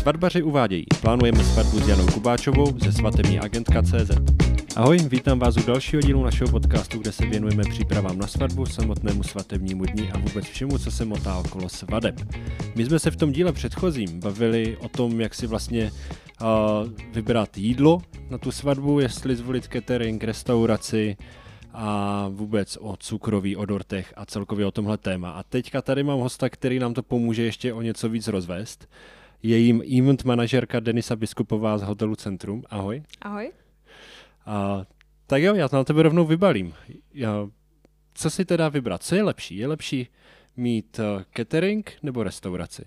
Svatbaři uvádějí. Plánujeme svatbu s Janou Kubáčovou ze svatební agentka CZ. Ahoj, vítám vás u dalšího dílu našeho podcastu, kde se věnujeme přípravám na svatbu, samotnému svatebnímu dní a vůbec všemu, co se motá okolo svadeb. My jsme se v tom díle předchozím bavili o tom, jak si vlastně uh, vybrat jídlo na tu svatbu, jestli zvolit catering, restauraci, a vůbec o cukroví, o dortech a celkově o tomhle téma. A teďka tady mám hosta, který nám to pomůže ještě o něco víc rozvést. Je jim event manažerka Denisa Biskupová z hotelu Centrum. Ahoj. Ahoj. A, tak jo, já na tebe rovnou vybalím. Já, co si teda vybrat? Co je lepší? Je lepší mít uh, catering nebo restauraci?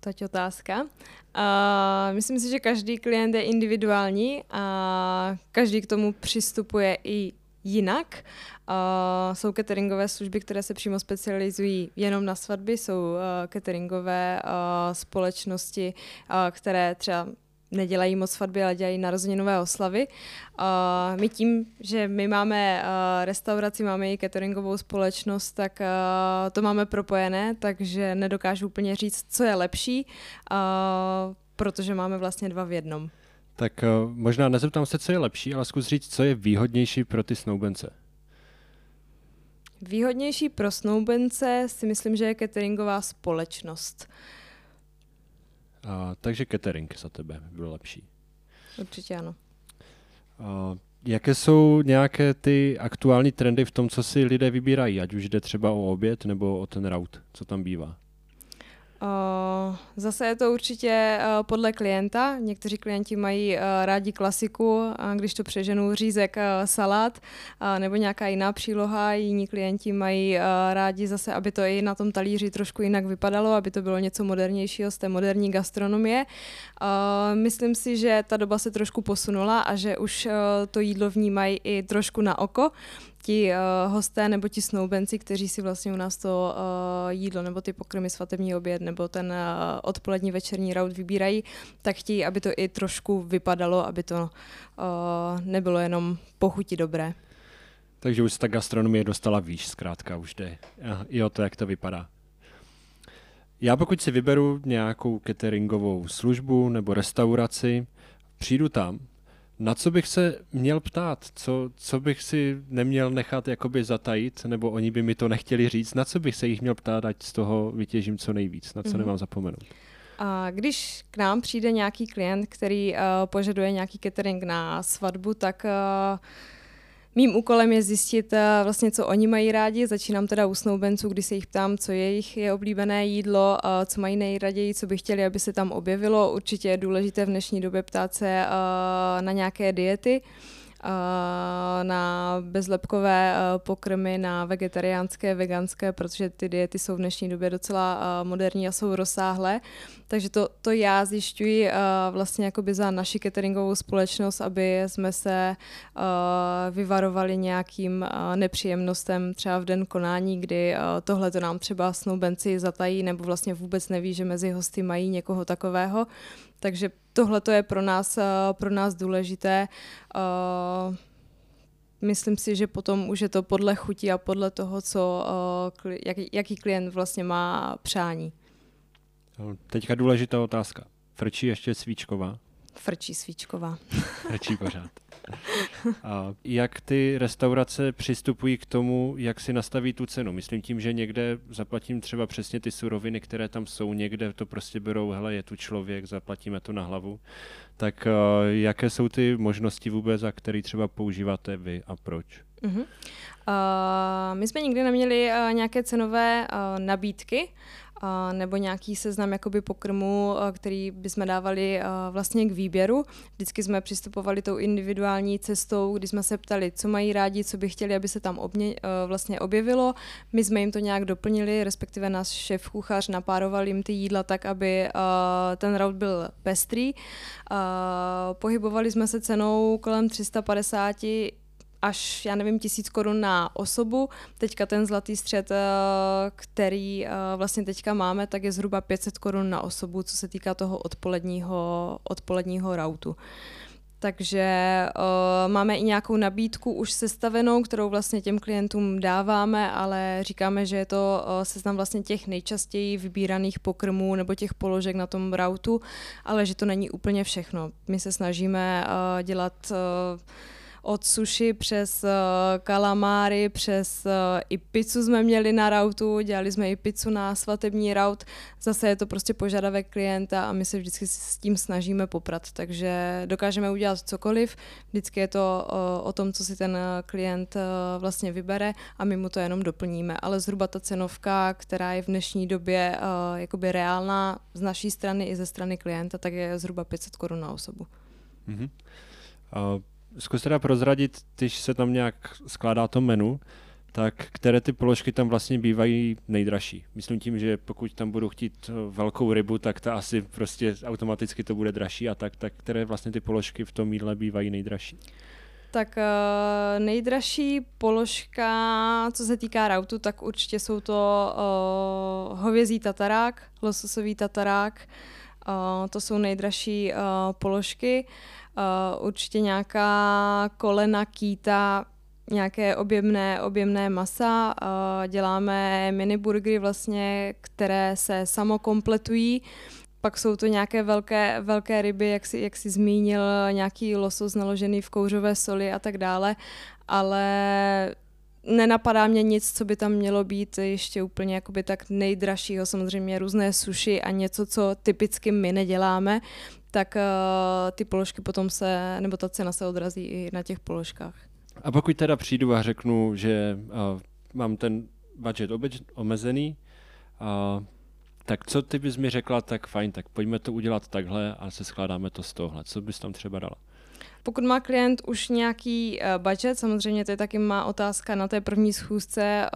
To je otázka. Uh, myslím si, že každý klient je individuální a každý k tomu přistupuje i jinak. Uh, jsou cateringové služby, které se přímo specializují jenom na svatby, jsou uh, cateringové uh, společnosti, uh, které třeba nedělají moc svatby, ale dělají narozeninové oslavy. Uh, my tím, že my máme uh, restauraci, máme i cateringovou společnost, tak uh, to máme propojené, takže nedokážu úplně říct, co je lepší, uh, protože máme vlastně dva v jednom. Tak uh, možná nezeptám se, co je lepší, ale zkus říct, co je výhodnější pro ty snoubence. Výhodnější pro snoubence si myslím, že je cateringová společnost. A, takže catering za tebe byl lepší. Určitě ano. A, jaké jsou nějaké ty aktuální trendy v tom, co si lidé vybírají, ať už jde třeba o oběd nebo o ten rout, co tam bývá? Uh, zase je to určitě uh, podle klienta. Někteří klienti mají uh, rádi klasiku, když to přeženu řízek salát nebo nějaká jiná příloha. Jiní klienti mají rádi zase, aby to i na tom talíři trošku jinak vypadalo, aby to bylo něco modernějšího z té moderní gastronomie. Myslím si, že ta doba se trošku posunula a že už to jídlo vnímají i trošku na oko ti uh, hosté nebo ti snoubenci, kteří si vlastně u nás to uh, jídlo nebo ty pokrmy svatební oběd nebo ten uh, odpolední večerní raut vybírají, tak chtějí, aby to i trošku vypadalo, aby to uh, nebylo jenom pochuti dobré. Takže už se ta gastronomie dostala výš, zkrátka už jde i o to, jak to vypadá. Já pokud si vyberu nějakou cateringovou službu nebo restauraci, přijdu tam, na co bych se měl ptát? Co, co bych si neměl nechat jakoby zatajit, nebo oni by mi to nechtěli říct? Na co bych se jich měl ptát, ať z toho vytěžím co nejvíc? Na co mm-hmm. nemám zapomenout? A když k nám přijde nějaký klient, který uh, požaduje nějaký catering na svatbu, tak uh, Mým úkolem je zjistit eh, vlastně, co oni mají rádi. Začínám teda u snoubenců, kdy se jich ptám, co je jejich je oblíbené jídlo, co mají nejraději, co by chtěli, aby se tam objevilo. Určitě je důležité v dnešní době ptát se eh, na nějaké diety na bezlepkové pokrmy, na vegetariánské, veganské, protože ty diety jsou v dnešní době docela moderní a jsou rozsáhlé. Takže to, to já zjišťuji vlastně jakoby za naši cateringovou společnost, aby jsme se vyvarovali nějakým nepříjemnostem třeba v den konání, kdy tohle to nám třeba snoubenci zatají nebo vlastně vůbec neví, že mezi hosty mají někoho takového. Takže tohle to je pro nás, pro nás důležité. Myslím si, že potom už je to podle chutí a podle toho, co, eh, jaký, jaký klient vlastně má přání. Teďka důležitá otázka. Frčí ještě svíčková? Frčí svíčková. Frčí pořád. A jak ty restaurace přistupují k tomu, jak si nastaví tu cenu? Myslím tím, že někde zaplatím třeba přesně ty suroviny, které tam jsou, někde to prostě berou, hele, je tu člověk, zaplatíme to na hlavu. Tak uh, jaké jsou ty možnosti vůbec, a které třeba používáte vy a proč? Uh-huh. Uh, my jsme nikdy neměli uh, nějaké cenové uh, nabídky, nebo nějaký seznam jakoby pokrmu, který bychom dávali vlastně k výběru. Vždycky jsme přistupovali tou individuální cestou, kdy jsme se ptali, co mají rádi, co by chtěli, aby se tam obně, vlastně objevilo. My jsme jim to nějak doplnili, respektive náš šéf kuchař napároval jim ty jídla tak, aby ten rout byl pestrý. Pohybovali jsme se cenou kolem 350 až, já nevím, tisíc korun na osobu. Teďka ten zlatý střed, eh, který eh, vlastně teďka máme, tak je zhruba 500 korun na osobu, co se týká toho odpoledního, odpoledního rautu. takže uh, máme i nějakou nabídku už sestavenou, kterou vlastně těm klientům dáváme, ale říkáme, že je to uh, seznam vlastně těch nejčastěji vybíraných pokrmů nebo těch položek na tom routu, ale že to není úplně všechno. My se snažíme uh, dělat uh, od sushi přes uh, kalamáry, přes uh, i pizzu jsme měli na rautu, dělali jsme i pizzu na svatební raut. Zase je to prostě požadavek klienta a my se vždycky s tím snažíme poprat, takže dokážeme udělat cokoliv. Vždycky je to uh, o tom, co si ten klient vlastně vybere a my mu to jenom doplníme. Ale zhruba ta cenovka, která je v dnešní době jakoby reálná z naší strany i ze strany klienta, tak je zhruba 500 korun na osobu. Mm-hmm. Uh, zkus teda prozradit, když se tam nějak skládá to menu, tak které ty položky tam vlastně bývají nejdražší. Myslím tím, že pokud tam budu chtít eh, velkou rybu, tak ta asi prostě automaticky to bude dražší a tak, tak které vlastně ty položky v tom jídle bývají nejdražší? Tak uh, nejdražší položka, co se týká rautu, tak určitě jsou to uh, hovězí tatarák, lososový tatarák, uh, to jsou nejdražší uh, položky. Uh, Uh, určitě nějaká kolena kýta, nějaké objemné, objemné masa. Uh, děláme mini burgery vlastně, které se samokompletují. Pak jsou to nějaké velké, velké ryby, jak si, jak si zmínil, nějaký losos naložený v kouřové soli a tak dále. Ale nenapadá mě nic, co by tam mělo být ještě úplně jakoby tak nejdražšího. Samozřejmě různé suši a něco, co typicky my neděláme tak uh, ty položky potom se, nebo ta cena se odrazí i na těch položkách. A pokud teda přijdu a řeknu, že uh, mám ten budget obeč, omezený, uh, tak co ty bys mi řekla, tak fajn, tak pojďme to udělat takhle a se skládáme to z tohle. Co bys tam třeba dala? Pokud má klient už nějaký budget, samozřejmě to je taky má otázka na té první schůzce,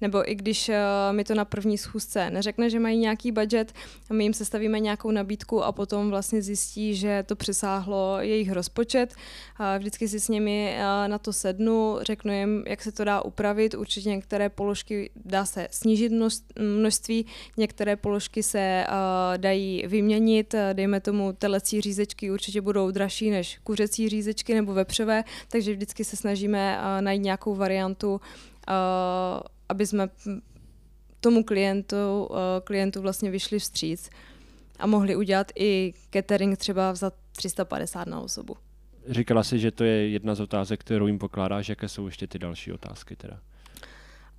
nebo i když uh, mi to na první schůzce neřekne, že mají nějaký budget, my jim sestavíme nějakou nabídku a potom vlastně zjistí, že to přesáhlo jejich rozpočet. Vždycky si s nimi uh, na to sednu, řeknu jim, jak se to dá upravit. Určitě některé položky dá se snížit množství, některé položky se uh, dají vyměnit, dejme tomu telecí řízečky určitě budou dražší než kuřecí řízečky nebo vepřové, takže vždycky se snažíme najít nějakou variantu, aby jsme tomu klientu, uh, klientu vlastně vyšli vstříc a mohli udělat i catering třeba za 350 na osobu. Říkala jsi, že to je jedna z otázek, kterou jim pokládáš. Jaké jsou ještě ty další otázky teda?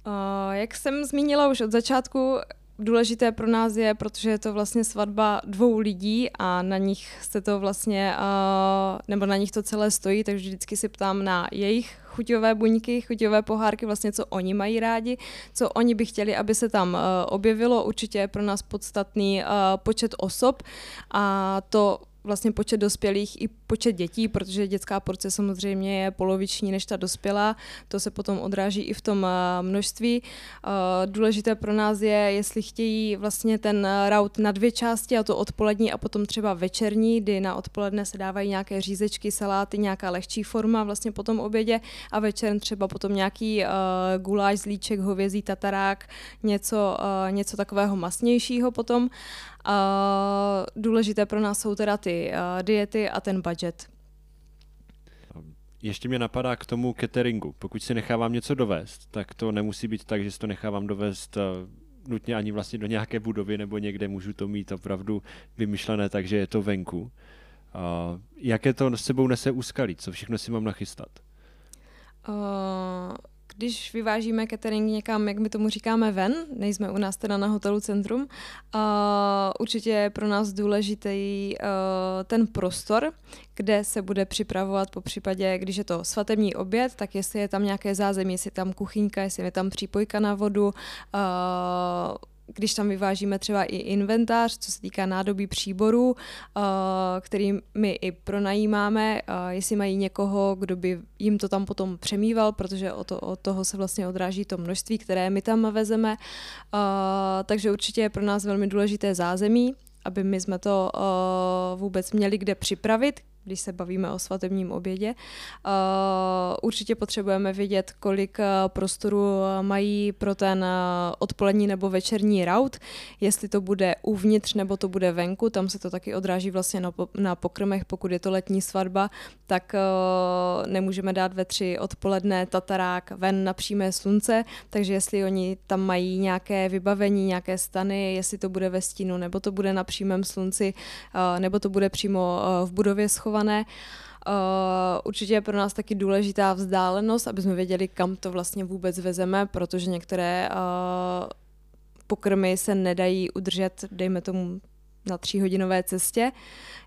Uh, jak jsem zmínila už od začátku, důležité pro nás je, protože je to vlastně svatba dvou lidí a na nich se to vlastně, uh, nebo na nich to celé stojí, takže vždycky si ptám na jejich chuťové buňky, chuťové pohárky, vlastně co oni mají rádi, co oni by chtěli, aby se tam uh, objevilo. Určitě je pro nás podstatný uh, počet osob a to vlastně počet dospělých i počet dětí, protože dětská porce samozřejmě je poloviční než ta dospělá, to se potom odráží i v tom eh, množství. Eh, důležité pro nás je, jestli chtějí vlastně ten raut na dvě části, a to odpolední a potom třeba večerní, kdy na odpoledne se dávají nějaké řízečky, saláty, nějaká lehčí forma vlastně po tom obědě a večer třeba potom nějaký guláš, zlíček, hovězí, tatarák, něco, něco takového masnějšího potom. Uh, důležité pro nás jsou teda ty diety a ten budget. Ještě mě napadá k tomu cateringu. Pokud si nechávám něco dovést, tak to nemusí být tak, že si to nechávám dovést nutně ani vlastně do nějaké budovy nebo někde můžu to mít opravdu vymyšlené, takže je to venku. Uh, jaké to s sebou nese úskalí? Co všechno si mám nachystat? Uh, když vyvážíme catering někam, jak my tomu říkáme, ven, nejsme u nás teda na hotelu Centrum, uh, určitě je pro nás důležitý uh, ten prostor, kde se bude připravovat po případě, když je to svatební oběd, tak jestli je tam nějaké zázemí, jestli je tam kuchyňka, jestli je tam přípojka na vodu, uh, když tam vyvážíme třeba i inventář, co se týká nádobí příborů, uh, který my i pronajímáme, uh, jestli mají někoho, kdo by jim to tam potom přemýval, protože o to, toho se vlastně odráží to množství, které my tam vezeme. Uh, takže určitě je pro nás velmi důležité zázemí aby my jsme to uh, vůbec měli kde připravit, když se bavíme o svatebním obědě. Uh, určitě potřebujeme vědět, kolik uh, prostoru mají pro ten odpolední nebo večerní raut, jestli to bude uvnitř nebo to bude venku, tam se to taky odráží vlastně na, na pokrmech, pokud je to letní svatba, tak nemůžeme dát ve tři odpoledne tatarák ven na přímé slunce, takže jestli oni tam mají nějaké vybavení, nějaké stany, jestli to bude ve stínu, nebo to bude na přímém slunci, nebo to bude přímo v budově schované. Uh, určitě je pro nás taky důležitá vzdálenost, aby jsme věděli, kam to vlastně vůbec vezeme, protože některé uh, pokrmy se nedají udržet, dejme tomu, na tříhodinové cestě.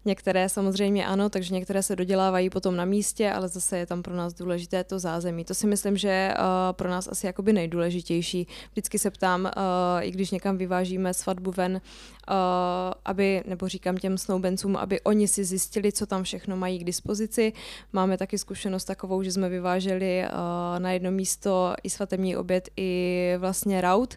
Některé samozřejmě ano, takže některé se dodělávají potom na místě, ale zase je tam pro nás důležité to zázemí. To si myslím, že je uh, pro nás asi jakoby nejdůležitější. Vždycky se ptám, uh, i když někam vyvážíme svatbu ven, uh, aby, nebo říkám těm snoubencům, aby oni si zjistili, co tam všechno mají k dispozici. Máme taky zkušenost takovou, že jsme vyváželi na jedno místo i svatební oběd, i vlastně raut.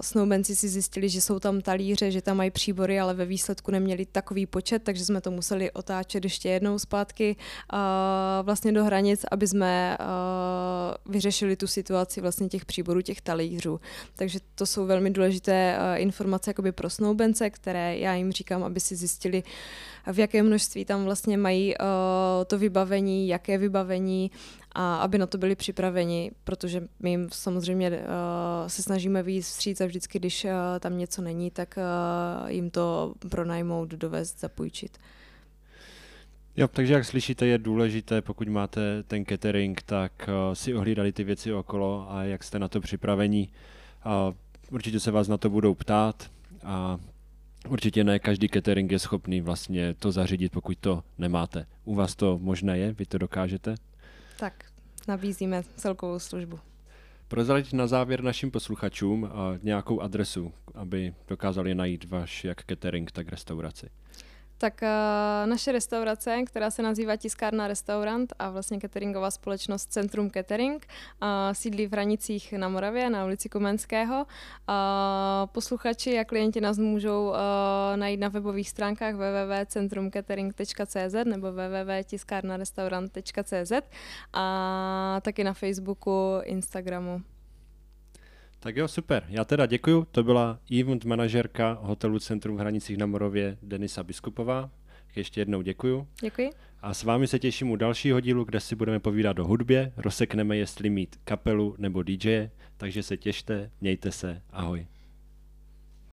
Snoubenci si zjistili, že jsou tam talíře, že tam mají příbory, ale ve výsledku neměli takový počet takže jsme to museli otáčet ještě jednou zpátky vlastně do hranic, aby jsme vyřešili tu situaci vlastně těch příborů, těch talířů. Takže to jsou velmi důležité informace jakoby pro snoubence, které já jim říkám, aby si zjistili, v jaké množství tam vlastně mají to vybavení, jaké vybavení a aby na to byli připraveni, protože my jim samozřejmě uh, se snažíme vyjít vstříc a vždycky, když uh, tam něco není, tak uh, jim to pronajmout, dovést, zapůjčit. Jo, takže jak slyšíte, je důležité, pokud máte ten catering, tak uh, si ohlídali ty věci okolo a jak jste na to připravení. Uh, určitě se vás na to budou ptát a určitě ne každý catering je schopný vlastně to zařídit, pokud to nemáte. U vás to možné je? Vy to dokážete? Tak, nabízíme celkovou službu. Prozradit na závěr našim posluchačům nějakou adresu, aby dokázali najít váš jak catering, tak restauraci. Tak uh, naše restaurace, která se nazývá Tiskárna restaurant a vlastně cateringová společnost Centrum Catering, uh, sídlí v Hranicích na Moravě, na ulici Komenského. Uh, posluchači a klienti nás můžou najít na webových stránkách www.centrumcatering.cz nebo www.tiskárnarestaurant.cz a taky na Facebooku, Instagramu. Tak jo, super. Já teda děkuju. To byla event manažerka hotelu Centrum v Hranicích na Morově Denisa Biskupová. Ještě jednou děkuju. Děkuji. A s vámi se těším u dalšího dílu, kde si budeme povídat o hudbě. Rozsekneme, jestli mít kapelu nebo DJ, takže se těšte, mějte se, ahoj.